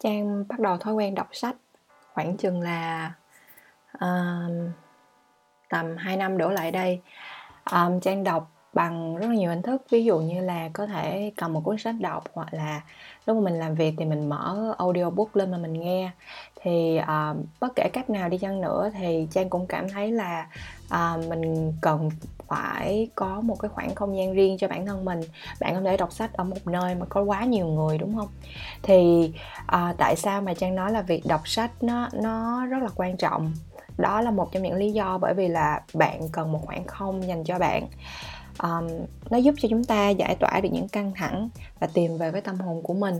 Trang bắt đầu thói quen đọc sách khoảng chừng là uh, tầm 2 năm đổ lại đây. Um, Trang đọc bằng rất là nhiều hình thức. Ví dụ như là có thể cầm một cuốn sách đọc hoặc là lúc mà mình làm việc thì mình mở audiobook lên mà mình nghe. Thì uh, bất kể cách nào đi chăng nữa thì trang cũng cảm thấy là uh, mình cần phải có một cái khoảng không gian riêng cho bản thân mình. Bạn không thể đọc sách ở một nơi mà có quá nhiều người đúng không? Thì uh, tại sao mà trang nói là việc đọc sách nó nó rất là quan trọng? Đó là một trong những lý do bởi vì là bạn cần một khoảng không dành cho bạn um, nó giúp cho chúng ta giải tỏa được những căng thẳng và tìm về với tâm hồn của mình.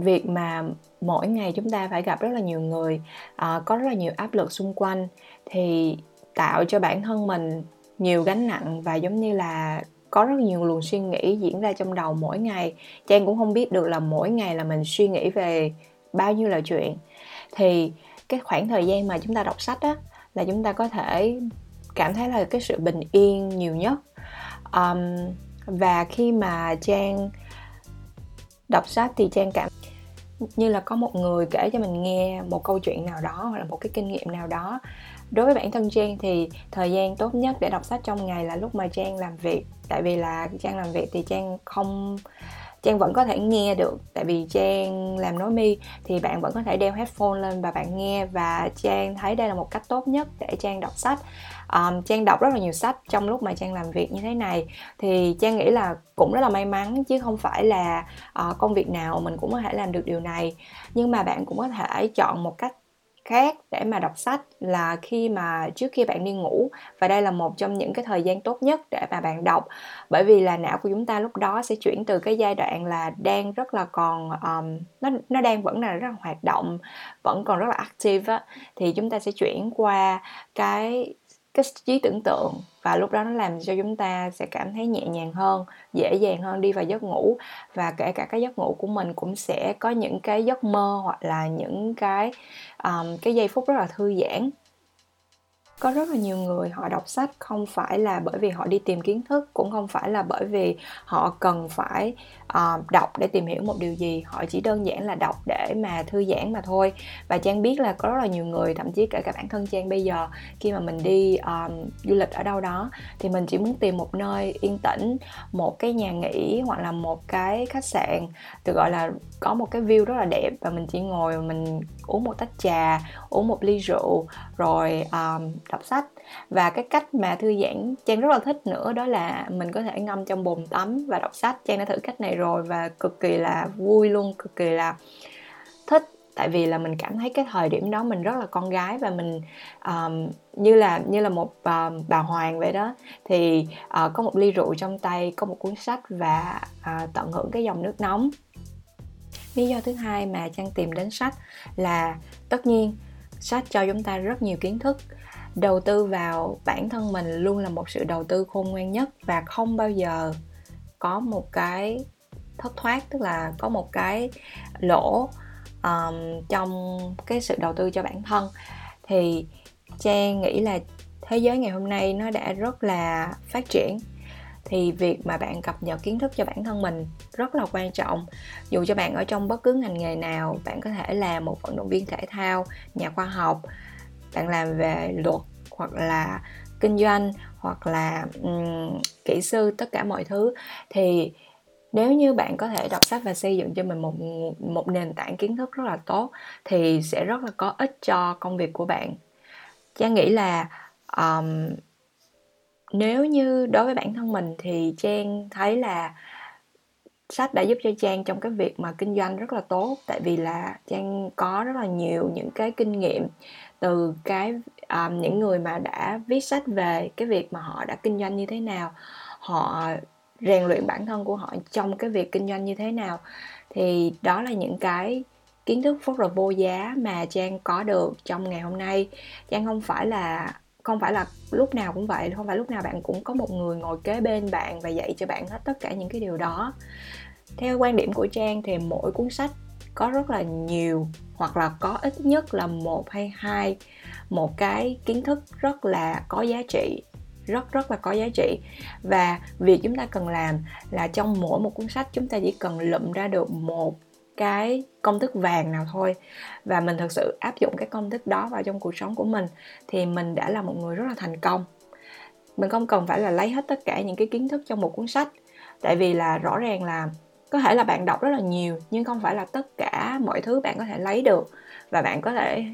Việc mà mỗi ngày chúng ta phải gặp rất là nhiều người uh, có rất là nhiều áp lực xung quanh thì tạo cho bản thân mình nhiều gánh nặng và giống như là có rất nhiều luồng suy nghĩ diễn ra trong đầu mỗi ngày. Trang cũng không biết được là mỗi ngày là mình suy nghĩ về bao nhiêu là chuyện. Thì cái khoảng thời gian mà chúng ta đọc sách á là chúng ta có thể cảm thấy là cái sự bình yên nhiều nhất um, và khi mà trang đọc sách thì trang cảm như là có một người kể cho mình nghe một câu chuyện nào đó hoặc là một cái kinh nghiệm nào đó. Đối với bản thân trang thì thời gian tốt nhất để đọc sách trong ngày là lúc mà trang làm việc. Tại vì là trang làm việc thì trang không trang vẫn có thể nghe được tại vì trang làm nối mi thì bạn vẫn có thể đeo headphone lên và bạn nghe và trang thấy đây là một cách tốt nhất để trang đọc sách. Um, trang đọc rất là nhiều sách trong lúc mà trang làm việc như thế này. Thì trang nghĩ là cũng rất là may mắn chứ không phải là uh, công việc nào mình cũng có thể làm được điều này. Nhưng mà bạn cũng có thể chọn một cách khác để mà đọc sách là khi mà trước khi bạn đi ngủ. Và đây là một trong những cái thời gian tốt nhất để mà bạn đọc. Bởi vì là não của chúng ta lúc đó sẽ chuyển từ cái giai đoạn là đang rất là còn um, nó nó đang vẫn là rất là hoạt động vẫn còn rất là active á thì chúng ta sẽ chuyển qua cái cái trí tưởng tượng và lúc đó nó làm cho chúng ta sẽ cảm thấy nhẹ nhàng hơn dễ dàng hơn đi vào giấc ngủ. Và kể cả cái giấc ngủ của mình cũng sẽ có những cái giấc mơ hoặc là những cái um, cái giây phút rất là thư giãn có rất là nhiều người họ đọc sách không phải là bởi vì họ đi tìm kiến thức cũng không phải là bởi vì họ cần phải uh, đọc để tìm hiểu một điều gì. Họ chỉ đơn giản là đọc để mà thư giãn mà thôi. Và trang biết là có rất là nhiều người thậm chí kể cả bản thân trang bây giờ khi mà mình đi um, du lịch ở đâu đó thì mình chỉ muốn tìm một nơi yên tĩnh một cái nhà nghỉ hoặc là một cái khách sạn được gọi là có một cái view rất là đẹp và mình chỉ ngồi mình uống một tách trà uống một ly rượu rồi um, đọc sách. Và cái cách mà thư giãn trang rất là thích nữa đó là mình có thể ngâm trong bồn tắm và đọc sách. Trang đã thử cách này rồi và cực kỳ là vui luôn cực kỳ là thích. Tại vì là mình cảm thấy cái thời điểm đó mình rất là con gái và mình um, như là như là một uh, bà hoàng vậy đó. Thì uh, có một ly rượu trong tay có một cuốn sách và uh, tận hưởng cái dòng nước nóng lý do thứ hai mà trang tìm đến sách là tất nhiên sách cho chúng ta rất nhiều kiến thức. Đầu tư vào bản thân mình luôn là một sự đầu tư khôn ngoan nhất và không bao giờ có một cái thất thoát tức là có một cái lỗ um, trong cái sự đầu tư cho bản thân. Thì trang nghĩ là thế giới ngày hôm nay nó đã rất là phát triển thì việc mà bạn cập nhật kiến thức cho bản thân mình rất là quan trọng. Dù cho bạn ở trong bất cứ ngành nghề nào bạn có thể là một vận động viên thể thao nhà khoa học bạn làm về luật hoặc là kinh doanh hoặc là um, kỹ sư tất cả mọi thứ. Thì nếu như bạn có thể đọc sách và xây dựng cho mình một một nền tảng kiến thức rất là tốt thì sẽ rất là có ích cho công việc của bạn. Trang nghĩ là um, nếu như đối với bản thân mình thì trang thấy là sách đã giúp cho trang trong cái việc mà kinh doanh rất là tốt. Tại vì là trang có rất là nhiều những cái kinh nghiệm từ cái um, những người mà đã viết sách về cái việc mà họ đã kinh doanh như thế nào họ rèn luyện bản thân của họ trong cái việc kinh doanh như thế nào. Thì đó là những cái kiến thức rất là vô giá mà trang có được trong ngày hôm nay. Trang không phải là không phải là lúc nào cũng vậy, không phải lúc nào bạn cũng có một người ngồi kế bên bạn và dạy cho bạn hết tất cả những cái điều đó. Theo quan điểm của trang thì mỗi cuốn sách có rất là nhiều hoặc là có ít nhất là một hay hai, một cái kiến thức rất là có giá trị, rất rất là có giá trị. Và việc chúng ta cần làm là trong mỗi một cuốn sách chúng ta chỉ cần lụm ra được một cái công thức vàng nào thôi. Và mình thực sự áp dụng cái công thức đó vào trong cuộc sống của mình thì mình đã là một người rất là thành công. Mình không cần phải là lấy hết tất cả những cái kiến thức trong một cuốn sách. Tại vì là rõ ràng là có thể là bạn đọc rất là nhiều, nhưng không phải là tất cả mọi thứ bạn có thể lấy được và bạn có thể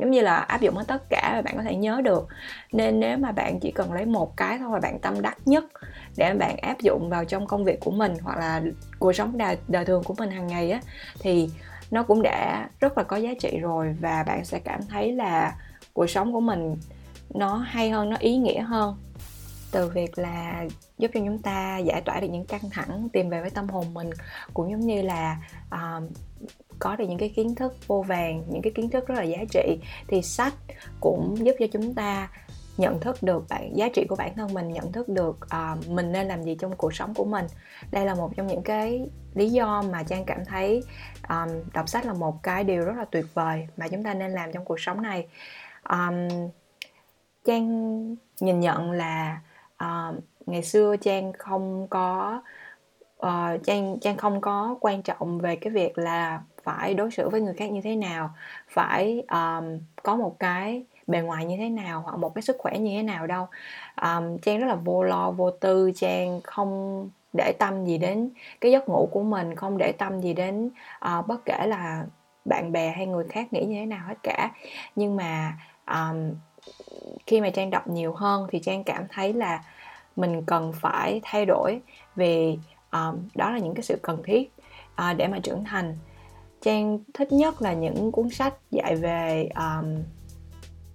giống như là áp dụng hết tất cả và bạn có thể nhớ được. Nên nếu mà bạn chỉ cần lấy một cái thôi là bạn tâm đắc nhất để bạn áp dụng vào trong công việc của mình hoặc là cuộc sống đời, đời thường của mình hàng ngày á thì nó cũng đã rất là có giá trị rồi và bạn sẽ cảm thấy là cuộc sống của mình nó hay hơn nó ý nghĩa hơn. Từ việc là giúp cho chúng ta giải tỏa được những căng thẳng tìm về với tâm hồn mình cũng giống như là uh, có được những cái kiến thức vô vàng những cái kiến thức rất là giá trị thì sách cũng giúp cho chúng ta nhận thức được bản giá trị của bản thân mình nhận thức được uh, mình nên làm gì trong cuộc sống của mình. Đây là một trong những cái lý do mà trang cảm thấy um, đọc sách là một cái điều rất là tuyệt vời mà chúng ta nên làm trong cuộc sống này. Um, trang nhìn nhận là uh, ngày xưa trang không có uh, trang trang không có quan trọng về cái việc là phải đối xử với người khác như thế nào phải um, có một cái bề ngoài như thế nào hoặc một cái sức khỏe như thế nào đâu. Um, trang rất là vô lo vô tư. Trang không để tâm gì đến cái giấc ngủ của mình không để tâm gì đến uh, bất kể là bạn bè hay người khác nghĩ như thế nào hết cả. Nhưng mà um, khi mà trang đọc nhiều hơn thì trang cảm thấy là mình cần phải thay đổi vì um, đó là những cái sự cần thiết uh, để mà trưởng thành trang thích nhất là những cuốn sách dạy về um,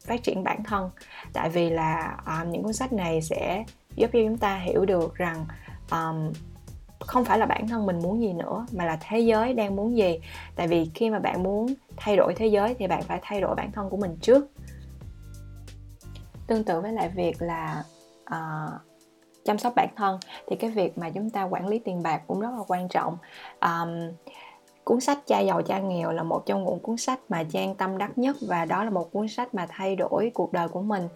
phát triển bản thân. Tại vì là um, những cuốn sách này sẽ giúp cho chúng ta hiểu được rằng um, không phải là bản thân mình muốn gì nữa mà là thế giới đang muốn gì. Tại vì khi mà bạn muốn thay đổi thế giới thì bạn phải thay đổi bản thân của mình trước. Tương tự với lại việc là uh, chăm sóc bản thân thì cái việc mà chúng ta quản lý tiền bạc cũng rất là quan trọng. Um, cuốn sách cha giàu cha nghèo là một trong những cuốn sách mà trang tâm đắc nhất và đó là một cuốn sách mà thay đổi cuộc đời của mình.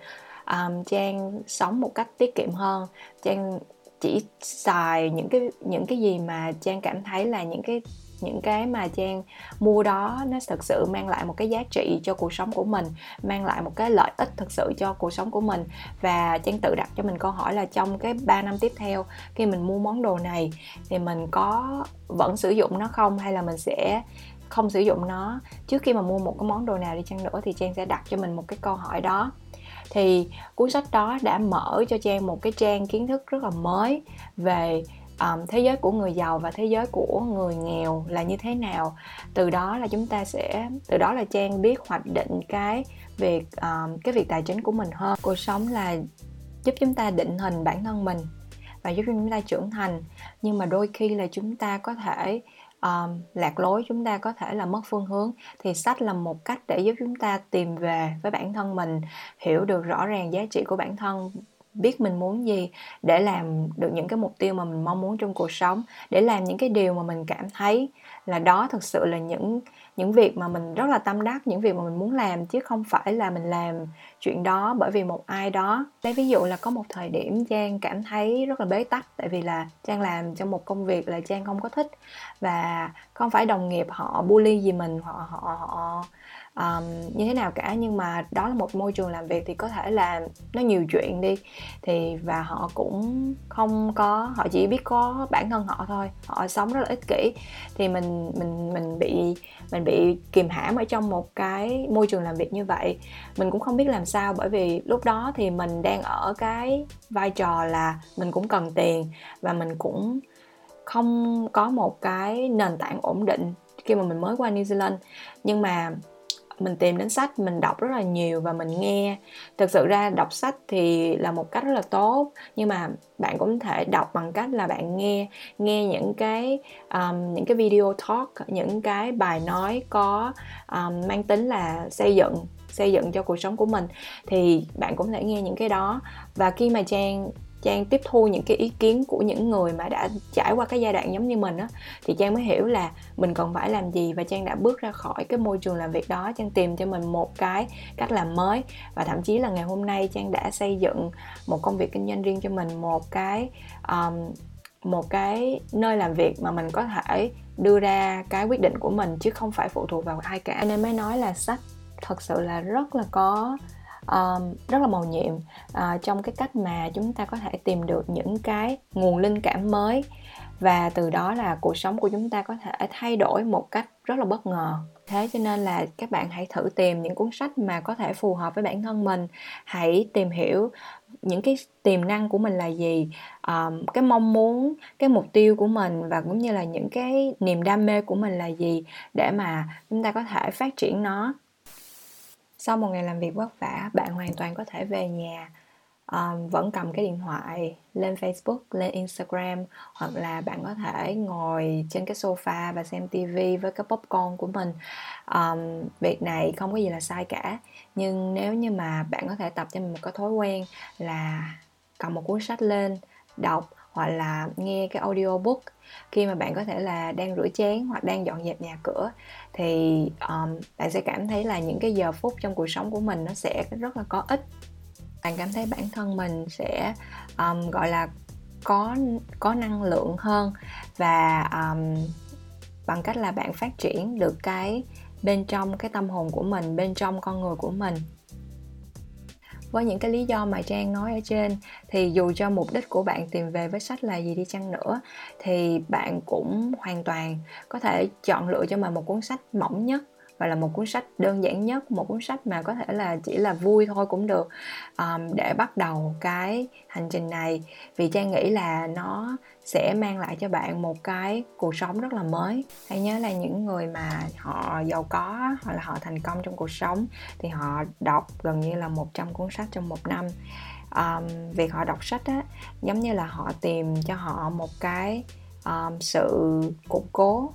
Um, trang sống một cách tiết kiệm hơn. Trang chỉ xài những cái những cái gì mà trang cảm thấy là những cái những cái mà trang mua đó nó thực sự mang lại một cái giá trị cho cuộc sống của mình, mang lại một cái lợi ích thực sự cho cuộc sống của mình. Và trang tự đặt cho mình câu hỏi là trong cái 3 năm tiếp theo, khi mình mua món đồ này thì mình có vẫn sử dụng nó không? Hay là mình sẽ không sử dụng nó? Trước khi mà mua một cái món đồ nào đi chăng nữa thì trang sẽ đặt cho mình một cái câu hỏi đó. Thì cuốn sách đó đã mở cho trang một cái trang kiến thức rất là mới về um, thế giới của người giàu và thế giới của người nghèo là như thế nào? Từ đó là chúng ta sẽ từ đó là trang biết hoạch định cái việc um, cái việc tài chính của mình hơn. Cuộc sống là giúp chúng ta định hình bản thân mình và giúp chúng ta trưởng thành. Nhưng mà đôi khi là chúng ta có thể um, lạc lối chúng ta có thể là mất phương hướng. Thì sách là một cách để giúp chúng ta tìm về với bản thân mình hiểu được rõ ràng giá trị của bản thân biết mình muốn gì, để làm được những cái mục tiêu mà mình mong muốn trong cuộc sống, để làm những cái điều mà mình cảm thấy là đó thực sự là những những việc mà mình rất là tâm đắc, những việc mà mình muốn làm, chứ không phải là mình làm chuyện đó bởi vì một ai đó. Lấy ví dụ là có một thời điểm trang cảm thấy rất là bế tắc, tại vì là trang làm trong một công việc là trang không có thích, và không phải đồng nghiệp họ bully gì mình, họ họ họ um, như thế nào cả nhưng mà đó là một môi trường làm việc thì có thể là nó nhiều chuyện đi. Thì và họ cũng không có họ chỉ biết có bản thân họ thôi họ sống rất là ích kỷ. Thì mình mình mình bị mình bị kìm hãm ở trong một cái môi trường làm việc như vậy. Mình cũng không biết làm sao bởi vì lúc đó thì mình đang ở cái vai trò là mình cũng cần tiền và mình cũng không có một cái nền tảng ổn định khi mà mình mới qua New Zealand. Nhưng mà mình tìm đến sách mình đọc rất là nhiều và mình nghe. Thực sự ra đọc sách thì là một cách rất là tốt nhưng mà bạn cũng thể đọc bằng cách là bạn nghe nghe những cái um, những cái video talk những cái bài nói có um, mang tính là xây dựng xây dựng cho cuộc sống của mình. Thì bạn cũng thể nghe những cái đó. Và khi mà trang trang tiếp thu những cái ý kiến của những người mà đã trải qua cái giai đoạn giống như mình á thì trang mới hiểu là mình còn phải làm gì và trang đã bước ra khỏi cái môi trường làm việc đó. Trang tìm cho mình một cái cách làm mới và thậm chí là ngày hôm nay trang đã xây dựng một công việc kinh doanh riêng cho mình một cái um, một cái nơi làm việc mà mình có thể đưa ra cái quyết định của mình chứ không phải phụ thuộc vào ai cả. Nên mới nói là sách thật sự là rất là có um, rất là màu nhiệm. Uh, trong cái cách mà chúng ta có thể tìm được những cái nguồn linh cảm mới. Và từ đó là cuộc sống của chúng ta có thể thay đổi một cách rất là bất ngờ. Thế cho nên là các bạn hãy thử tìm những cuốn sách mà có thể phù hợp với bản thân mình. Hãy tìm hiểu những cái tiềm năng của mình là gì um, cái mong muốn cái mục tiêu của mình và cũng như là những cái niềm đam mê của mình là gì để mà chúng ta có thể phát triển nó sau một ngày làm việc vất vả bạn hoàn toàn có thể về nhà um, vẫn cầm cái điện thoại lên Facebook, lên Instagram hoặc là bạn có thể ngồi trên cái sofa và xem TV với cái popcorn của mình. Um, việc này không có gì là sai cả, nhưng nếu như mà bạn có thể tập cho mình một cái thói quen là cầm một cuốn sách lên đọc hoặc là nghe cái audiobook khi mà bạn có thể là đang rửa chén hoặc đang dọn dẹp nhà cửa thì um, bạn sẽ cảm thấy là những cái giờ phút trong cuộc sống của mình nó sẽ rất là có ích. Bạn cảm thấy bản thân mình sẽ um, gọi là có có năng lượng hơn và um, bằng cách là bạn phát triển được cái bên trong cái tâm hồn của mình bên trong con người của mình với những cái lý do mà trang nói ở trên, thì dù cho mục đích của bạn tìm về với sách là gì đi chăng nữa, thì bạn cũng hoàn toàn có thể chọn lựa cho mình một cuốn sách mỏng nhất và là một cuốn sách đơn giản nhất một cuốn sách mà có thể là chỉ là vui thôi cũng được. Um, để bắt đầu cái hành trình này. Vì trang nghĩ là nó sẽ mang lại cho bạn một cái cuộc sống rất là mới. Hãy nhớ là những người mà họ giàu có hoặc là họ thành công trong cuộc sống thì họ đọc gần như là 100 cuốn sách trong một năm. Um, việc họ đọc sách á giống như là họ tìm cho họ một cái um, sự củng cố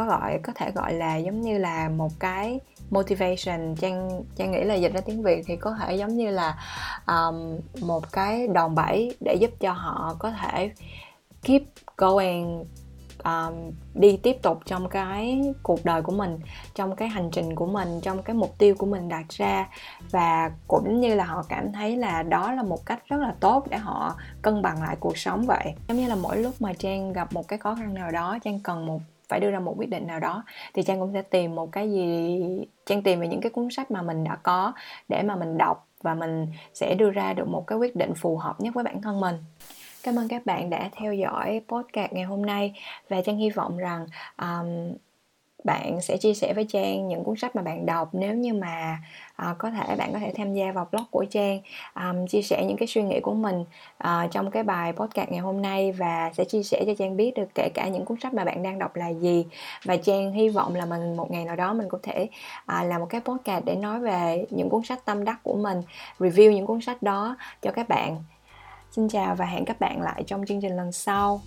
có gọi có thể gọi là giống như là một cái motivation. Trang trang nghĩ là dịch ra tiếng việt thì có thể giống như là um, một cái đòn bẩy để giúp cho họ có thể keep going um, đi tiếp tục trong cái cuộc đời của mình trong cái hành trình của mình trong cái mục tiêu của mình đặt ra. Và cũng như là họ cảm thấy là đó là một cách rất là tốt để họ cân bằng lại cuộc sống vậy. Giống như là mỗi lúc mà trang gặp một cái khó khăn nào đó trang cần một phải đưa ra một quyết định nào đó thì trang cũng sẽ tìm một cái gì trang tìm về những cái cuốn sách mà mình đã có để mà mình đọc và mình sẽ đưa ra được một cái quyết định phù hợp nhất với bản thân mình. Cảm ơn các bạn đã theo dõi podcast ngày hôm nay và trang hy vọng rằng um, bạn sẽ chia sẻ với trang những cuốn sách mà bạn đọc nếu như mà uh, có thể bạn có thể tham gia vào blog của trang. Um, chia sẻ những cái suy nghĩ của mình uh, trong cái bài podcast ngày hôm nay và sẽ chia sẻ cho trang biết được kể cả những cuốn sách mà bạn đang đọc là gì. Và trang hy vọng là mình một ngày nào đó mình có thể uh, làm một cái podcast để nói về những cuốn sách tâm đắc của mình review những cuốn sách đó cho các bạn. Xin chào và hẹn các bạn lại trong chương trình lần sau.